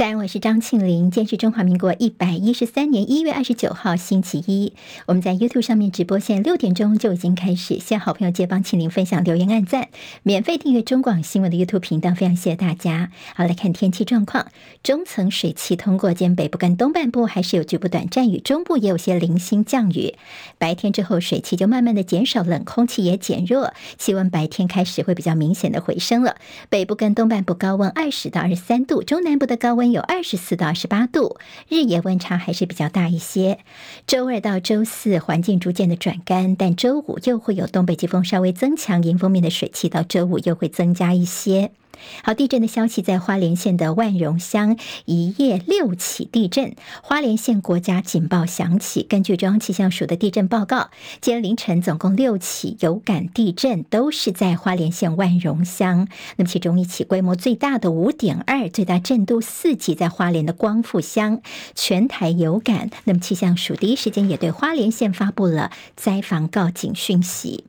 在安，我是张庆玲。今天是中华民国一百一十三年一月二十九号，星期一。我们在 YouTube 上面直播，现在六点钟就已经开始。谢好朋友借帮庆玲分享、留言、按赞，免费订阅中广新闻的 YouTube 频道，非常谢谢大家。好，来看天气状况，中层水汽通过，今天北部跟东半部还是有局部短暂雨，中部也有些零星降雨。白天之后，水汽就慢慢的减少，冷空气也减弱，气温白天开始会比较明显的回升了。北部跟东半部高温二十到二十三度，中南部的高温。有二十四到二十八度，日夜温差还是比较大一些。周二到周四环境逐渐的转干，但周五又会有东北季风稍微增强，迎风面的水汽到周五又会增加一些。好，地震的消息在花莲县的万荣乡，一夜六起地震，花莲县国家警报响起。根据中央气象署的地震报告，今天凌晨总共六起有感地震，都是在花莲县万荣乡。那么其中一起规模最大的五点二，最大震度四级，在花莲的光复乡，全台有感。那么气象署第一时间也对花莲县发布了灾防告警讯息。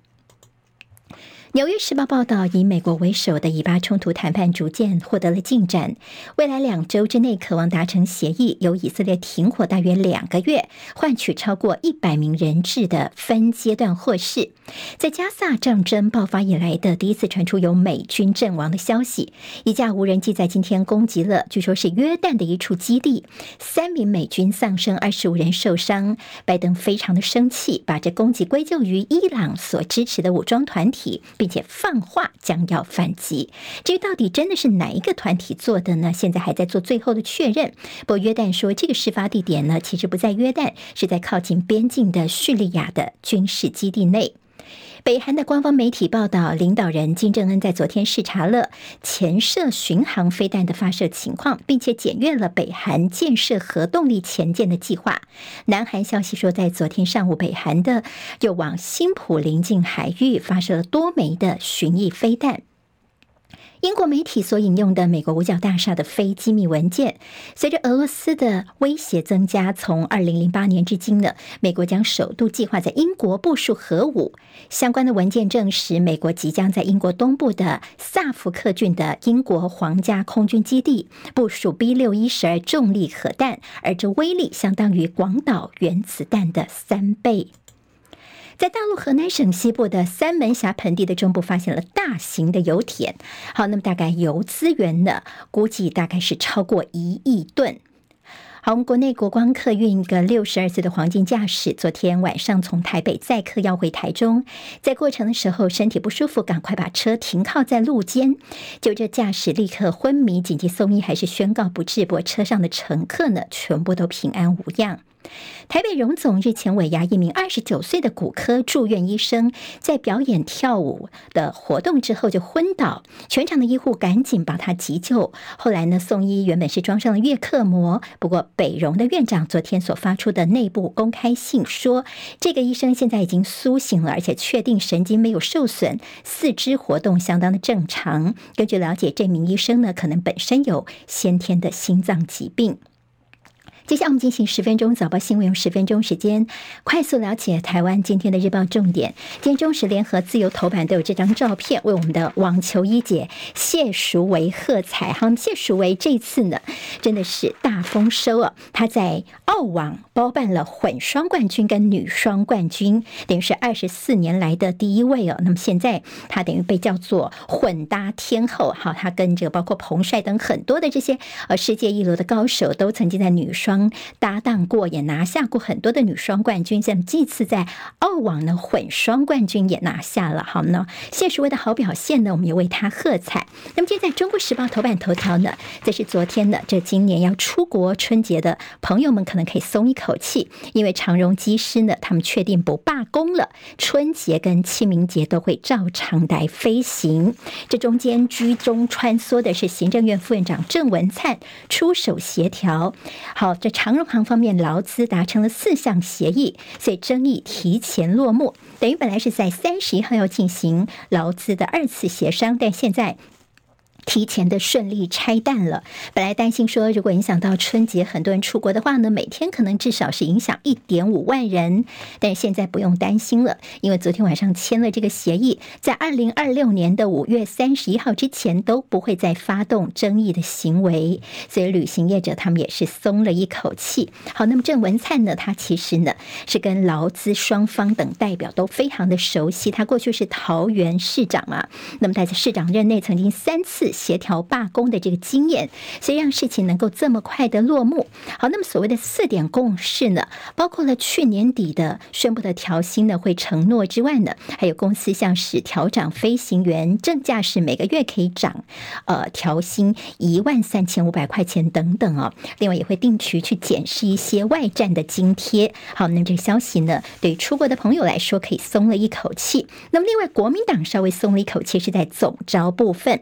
纽约时报报道，以美国为首的以巴冲突谈判逐渐获得了进展，未来两周之内渴望达成协议，由以色列停火大约两个月，换取超过一百名人质的分阶段获释。在加萨战争爆发以来的第一次传出有美军阵亡的消息，一架无人机在今天攻击了，据说是约旦的一处基地，三名美军丧生，二十五人受伤。拜登非常的生气，把这攻击归咎于伊朗所支持的武装团体。并且放话将要反击，至于到底真的是哪一个团体做的呢？现在还在做最后的确认。不过约旦说，这个事发地点呢，其实不在约旦，是在靠近边境的叙利亚的军事基地内。北韩的官方媒体报道，领导人金正恩在昨天视察了潜射巡航飞弹的发射情况，并且检阅了北韩建设核动力潜舰的计划。南韩消息说，在昨天上午，北韩的又往新浦临近海域发射了多枚的巡弋飞弹。英国媒体所引用的美国五角大厦的非机密文件，随着俄罗斯的威胁增加，从二零零八年至今呢，美国将首度计划在英国部署核武。相关的文件证实，美国即将在英国东部的萨福克郡的英国皇家空军基地部署 B 六一十二重力核弹，而这威力相当于广岛原子弹的三倍。在大陆河南省西部的三门峡盆地的中部，发现了大型的油田。好，那么大概油资源呢，估计大概是超过一亿吨。好，我们国内国光客运一个六十二岁的黄金驾驶，昨天晚上从台北载客要回台中，在过程的时候身体不舒服，赶快把车停靠在路肩，就这驾驶立刻昏迷，紧急送医还是宣告不治，不过车上的乘客呢，全部都平安无恙。台北荣总日前尾牙，一名二十九岁的骨科住院医生在表演跳舞的活动之后就昏倒，全场的医护赶紧把他急救。后来呢，送医原本是装上了月克膜，不过北荣的院长昨天所发出的内部公开信说，这个医生现在已经苏醒了，而且确定神经没有受损，四肢活动相当的正常。根据了解，这名医生呢，可能本身有先天的心脏疾病。接下来我们进行十分钟早报新闻，用十分钟时间快速了解台湾今天的日报重点。今天中时联合自由头版都有这张照片，为我们的网球一姐谢淑薇喝彩。好，谢淑薇这次呢真的是大丰收啊！她在澳网包办了混双冠军跟女双冠军，等于是二十四年来的第一位哦。那么现在她等于被叫做混搭天后。好，她跟这个包括彭帅等很多的这些呃世界一流的高手都曾经在女双。搭档过，也拿下过很多的女双冠军，像这次在澳网呢，混双冠军也拿下了。好呢，谢淑薇的好表现呢，我们也为她喝彩。那么，今天在《中国时报》头版头条呢，这是昨天的，这今年要出国春节的朋友们可能可以松一口气，因为长荣机师呢，他们确定不罢工了，春节跟清明节都会照常来飞行。这中间居中穿梭的是行政院副院长郑文灿出手协调。好，这。长荣航方面劳资达成了四项协议，所以争议提前落幕。等于本来是在三十一号要进行劳资的二次协商，但现在提前的顺利拆弹了。本来担心说，如果影响到春节，很多人出国的话呢，每天可能至少是影响一点五万人。但是现在不用担心了，因为昨天晚上签了这个协议，在二零二六年的五月三十一号之前都不会再发动争议的行为。所以旅行业者他们也是松了一口气。好，那么郑文灿呢，他其实呢是跟劳资双方等代表都非常的熟悉，他过去是桃园市长嘛，那么他在市长任内曾经三次。协调罢工的这个经验，所以让事情能够这么快的落幕。好，那么所谓的四点共识呢，包括了去年底的宣布的调薪呢会承诺之外呢，还有公司像是调涨飞行员正驾驶每个月可以涨呃调薪一万三千五百块钱等等哦。另外也会定期去检视一些外站的津贴。好，那么这个消息呢，对出国的朋友来说可以松了一口气。那么另外国民党稍微松了一口气是在总招部分。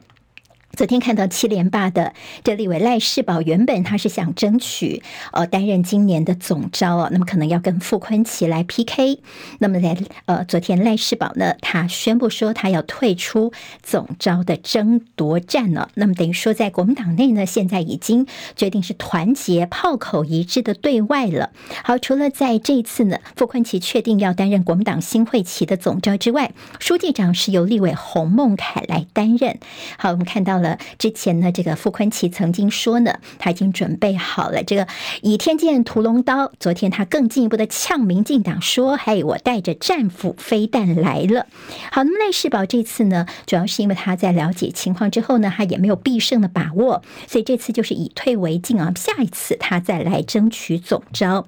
昨天看到七连霸的这立委赖士葆，原本他是想争取呃担任今年的总召哦，那么可能要跟傅昆奇来 PK。那么在呃昨天赖士葆呢，他宣布说他要退出总召的争夺战了。那么等于说在国民党内呢，现在已经决定是团结、炮口一致的对外了。好，除了在这一次呢，傅昆奇确定要担任国民党新会旗的总召之外，书记长是由立委洪孟楷来担任。好，我们看到了。之前呢，这个傅昆萁曾经说呢，他已经准备好了这个倚天剑屠龙刀。昨天他更进一步的呛民进党说：“嘿，我带着战斧飞弹来了。”好，那么赖世宝这次呢，主要是因为他在了解情况之后呢，他也没有必胜的把握，所以这次就是以退为进啊，下一次他再来争取总招。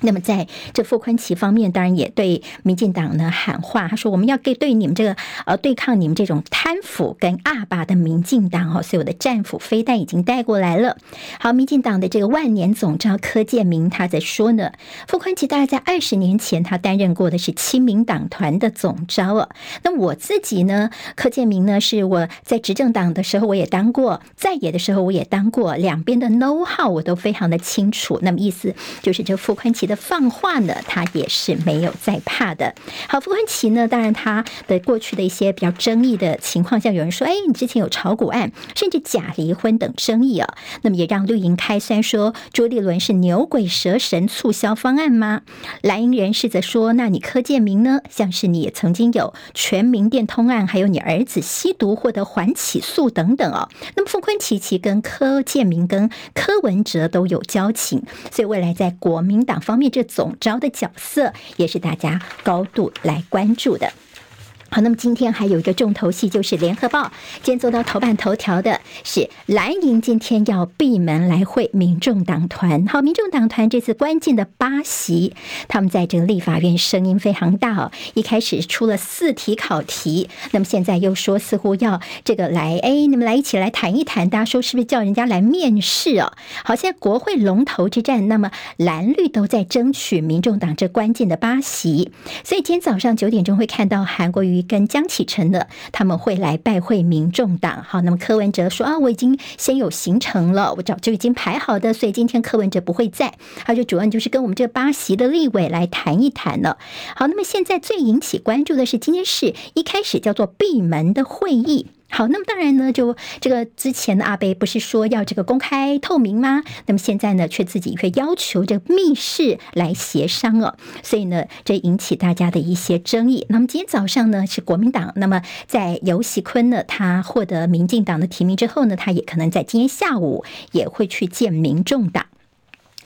那么在这傅崐萁方面，当然也对民进党呢喊话，他说：“我们要给对你们这个呃对抗你们这种贪腐跟恶霸的民进党哦，所以我的战斧飞弹已经带过来了。”好，民进党的这个万年总召柯建铭他在说呢，傅崐萁大概在二十年前他担任过的是亲民党团的总召啊。那我自己呢，柯建铭呢是我在执政党的时候我也当过，在野的时候我也当过，两边的 know how 我都非常的清楚。那么意思就是这傅崐萁。的放话呢，他也是没有在怕的。好，傅昆萁呢，当然他的过去的一些比较争议的情况，像有人说，哎，你之前有炒股案，甚至假离婚等争议啊，那么也让绿营开酸说朱立伦是牛鬼蛇神促销方案吗？蓝营人士则说，那你柯建铭呢？像是你也曾经有全民电通案，还有你儿子吸毒获得缓起诉等等哦。那么傅昆萁其跟柯建铭跟柯文哲都有交情，所以未来在国民党方面，这总招的角色也是大家高度来关注的。好，那么今天还有一个重头戏，就是《联合报》今天做到头版头条的是蓝营今天要闭门来会民众党团。好，民众党团这次关键的八席，他们在这个立法院声音非常大哦。一开始出了四题考题，那么现在又说似乎要这个来，哎，你们来一起来谈一谈。大家说是不是叫人家来面试哦？好，现在国会龙头之战，那么蓝绿都在争取民众党这关键的八席。所以今天早上九点钟会看到韩国瑜。跟江启臣的他们会来拜会民众党。好，那么柯文哲说啊，我已经先有行程了，我早就已经排好的，所以今天柯文哲不会在。他就主要就是跟我们这个八席的立委来谈一谈了。好，那么现在最引起关注的是，今天是一开始叫做闭门的会议。好，那么当然呢，就这个之前的阿伯不是说要这个公开透明吗？那么现在呢，却自己却要求这个密室来协商了，所以呢，这引起大家的一些争议。那么今天早上呢，是国民党，那么在游锡堃呢，他获得民进党的提名之后呢，他也可能在今天下午也会去见民众党。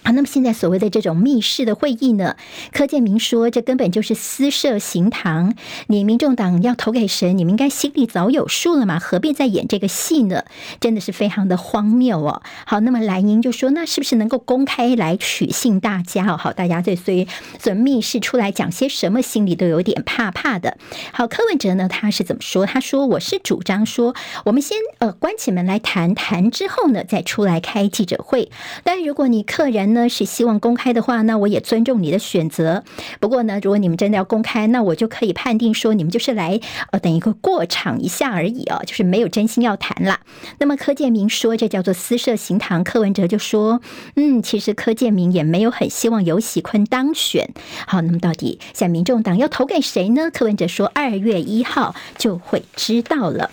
好，那么现在所谓的这种密室的会议呢，柯建铭说，这根本就是私设行堂。你民众党要投给谁，你们应该心里早有数了嘛，何必再演这个戏呢？真的是非常的荒谬哦。好，那么蓝营就说，那是不是能够公开来取信大家哦？好，大家对所以所密室出来讲些什么，心里都有点怕怕的。好，柯文哲呢，他是怎么说？他说，我是主张说，我们先呃关起门来谈谈之后呢，再出来开记者会。但如果你客人，呢是希望公开的话，那我也尊重你的选择。不过呢，如果你们真的要公开，那我就可以判定说你们就是来呃等一个过场一下而已哦，就是没有真心要谈了。那么柯建铭说这叫做私设行堂，柯文哲就说嗯，其实柯建铭也没有很希望游喜坤当选。好，那么到底像民众党要投给谁呢？柯文哲说二月一号就会知道了。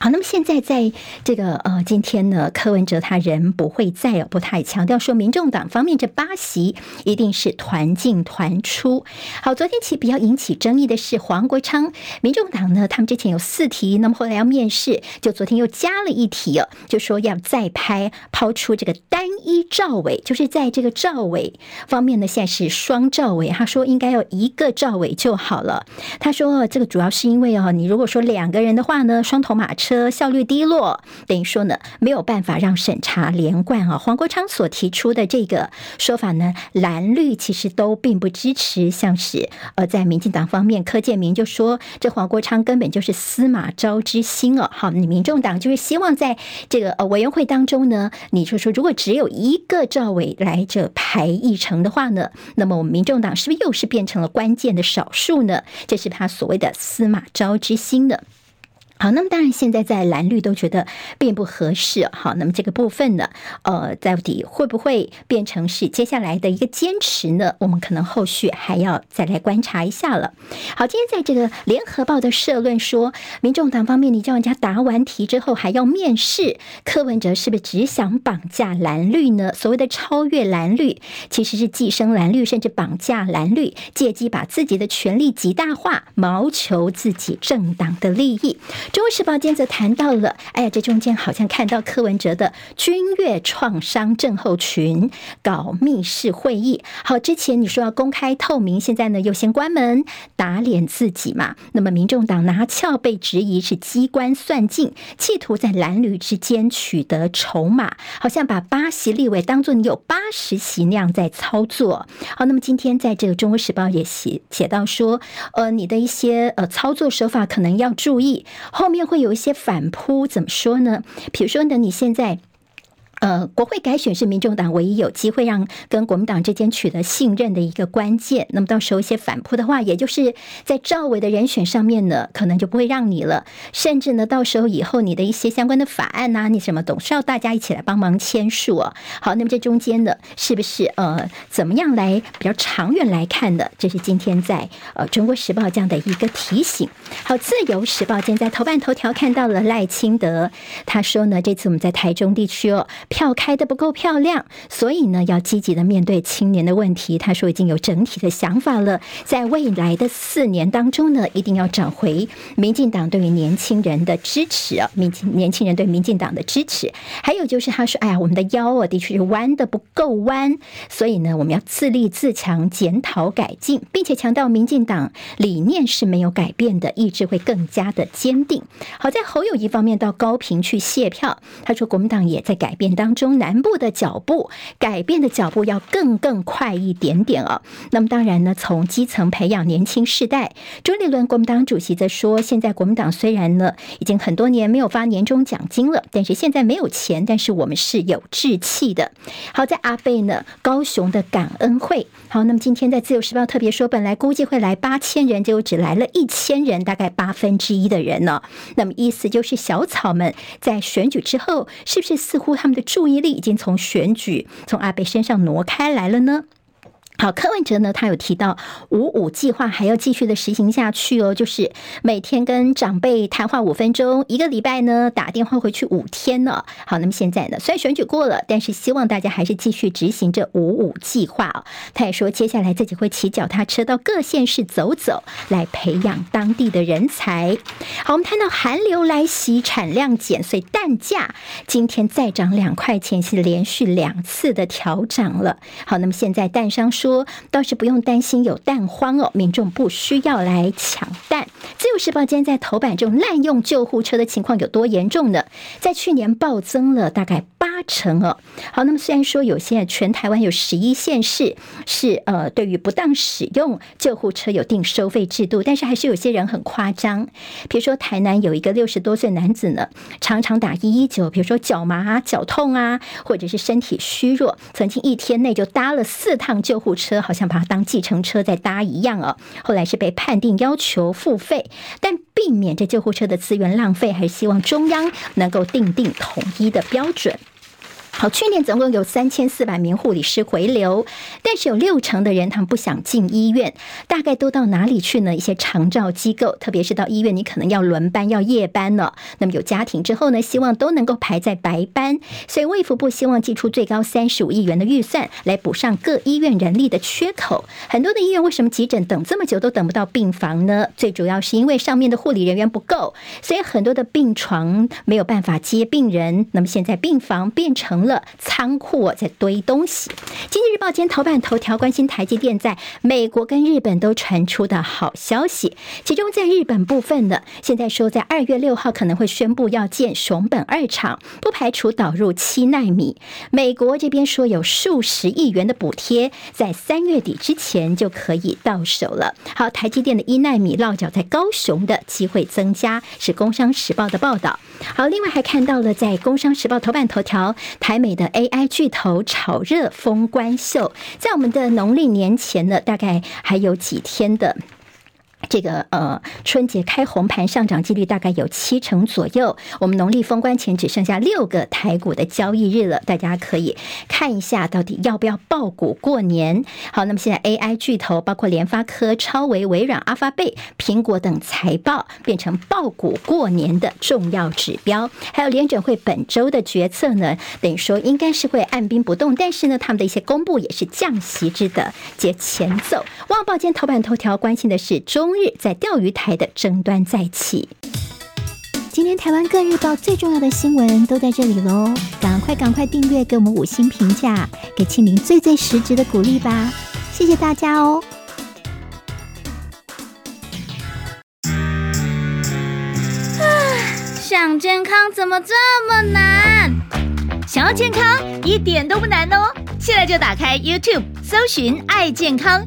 好，那么现在在这个呃，今天呢，柯文哲他人不会在哦，不太强调说，民众党方面这八席一定是团进团出。好，昨天起比较引起争议的是黄国昌，民众党呢，他们之前有四题，那么后来要面试，就昨天又加了一题哦，就说要再拍抛出这个单一赵伟，就是在这个赵伟方面呢，现在是双赵伟，他说应该要一个赵伟就好了。他说这个主要是因为哦，你如果说两个人的话呢，双头马车。车效率低落，等于说呢，没有办法让审查连贯啊。黄国昌所提出的这个说法呢，蓝绿其实都并不支持。像是呃，在民进党方面，柯建铭就说，这黄国昌根本就是司马昭之心哦。好，你民众党就是希望在这个呃委员会当中呢，你就说如果只有一个赵伟来这排议程的话呢，那么我们民众党是不是又是变成了关键的少数呢？这是他所谓的司马昭之心的。好，那么当然，现在在蓝绿都觉得并不合适。好，那么这个部分呢，呃，到底会不会变成是接下来的一个坚持呢？我们可能后续还要再来观察一下了。好，今天在这个联合报的社论说，民众党方面，你叫人家答完题之后还要面试，柯文哲是不是只想绑架蓝绿呢？所谓的超越蓝绿，其实是寄生蓝绿，甚至绑架蓝绿，借机把自己的权力极大化，谋求自己政党的利益。《中国时报》今天则谈到了，哎呀，这中间好像看到柯文哲的君悦创伤症候群搞密室会议。好，之前你说要公开透明，现在呢又先关门打脸自己嘛。那么民众党拿翘被质疑是机关算尽，企图在蓝绿之间取得筹码，好像把八席立委当作你有八十席那样在操作。好，那么今天在这个《中国时报》也写写到说，呃，你的一些呃操作手法可能要注意。后面会有一些反扑，怎么说呢？比如说呢，你现在。呃，国会改选是民众党唯一有机会让跟国民党之间取得信任的一个关键。那么到时候一些反扑的话，也就是在赵伟的人选上面呢，可能就不会让你了。甚至呢，到时候以后你的一些相关的法案呐、啊，你什么董事要大家一起来帮忙签署哦。好，那么这中间呢，是不是呃，怎么样来比较长远来看的？这是今天在呃《中国时报》这样的一个提醒。好，《自由时报》今天在头版头条看到了赖清德，他说呢，这次我们在台中地区哦。票开得不够漂亮，所以呢，要积极的面对青年的问题。他说已经有整体的想法了，在未来的四年当中呢，一定要找回民进党对于年轻人的支持啊，民年轻人对民进党的支持。还有就是他说，哎呀，我们的腰啊，的确是弯的不够弯，所以呢，我们要自立自强，检讨改进，并且强调民进党理念是没有改变的，意志会更加的坚定。好在侯友宜方面到高屏去谢票，他说国民党也在改变。当中南部的脚步改变的脚步要更更快一点点哦。那么当然呢，从基层培养年轻世代。朱立伦国民党主席则说，现在国民党虽然呢已经很多年没有发年终奖金了，但是现在没有钱，但是我们是有志气的。好在阿贝呢，高雄的感恩会。好，那么今天在自由时报特别说，本来估计会来八千人，结果只来了一千人，大概八分之一的人呢。那么意思就是小草们在选举之后，是不是似乎他们的注意力已经从选举从阿贝身上挪开来了呢？好，柯文哲呢，他有提到五五计划还要继续的实行下去哦，就是每天跟长辈谈话五分钟，一个礼拜呢打电话回去五天呢。好，那么现在呢，虽然选举过了，但是希望大家还是继续执行这五五计划哦。他也说，接下来自己会骑脚踏车到各县市走走，来培养当地的人才。好，我们看到寒流来袭，产量减，所以蛋价今天再涨两块钱，是连续两次的调涨了。好，那么现在蛋商说。说倒是不用担心有蛋荒哦，民众不需要来抢蛋。自由时报今天在头版这种滥用救护车的情况有多严重呢？在去年暴增了大概八八成哦。好，那么虽然说有些全台湾有十一县市是呃对于不当使用救护车有定收费制度，但是还是有些人很夸张。比如说台南有一个六十多岁男子呢，常常打一一九，比如说脚麻、脚痛啊，或者是身体虚弱，曾经一天内就搭了四趟救护车。好像把它当计程车在搭一样哦，后来是被判定要求付费，但避免这救护车的资源浪费，还是希望中央能够定定统一的标准。好，去年总共有三千四百名护理师回流，但是有六成的人他们不想进医院，大概都到哪里去呢？一些长照机构，特别是到医院，你可能要轮班、要夜班了。那么有家庭之后呢，希望都能够排在白班，所以卫福部希望寄出最高三十五亿元的预算来补上各医院人力的缺口。很多的医院为什么急诊等这么久都等不到病房呢？最主要是因为上面的护理人员不够，所以很多的病床没有办法接病人。那么现在病房变成了仓库，在堆东西。经济日报今天头版头条关心台积电在美国跟日本都传出的好消息，其中在日本部分的，现在说在二月六号可能会宣布要建熊本二厂，不排除导入七纳米。美国这边说有数十亿元的补贴，在三月底之前就可以到手了。好，台积电的一纳米落脚在高雄的机会增加，是工商时报的报道。好，另外还看到了在工商时报头版头条，台美的 AI 巨头炒热封关秀，在我们的农历年前呢，大概还有几天的。这个呃，春节开红盘上涨几率大概有七成左右。我们农历封关前只剩下六个台股的交易日了，大家可以看一下到底要不要抱股过年。好，那么现在 AI 巨头包括联发科、超微、微软、阿发贝、苹果等财报变成抱股过年的重要指标。还有联准会本周的决策呢，等于说应该是会按兵不动，但是呢，他们的一些公布也是降息之的节前奏。《旺报》今天头版头条关心的是中。日在钓鱼台的争端再起，今天台湾各日报最重要的新闻都在这里喽！赶快赶快订阅，给我们五星评价，给庆玲最最实质的鼓励吧！谢谢大家哦！啊，想健康怎么这么难？想要健康一点都不难哦！现在就打开 YouTube，搜寻“爱健康”。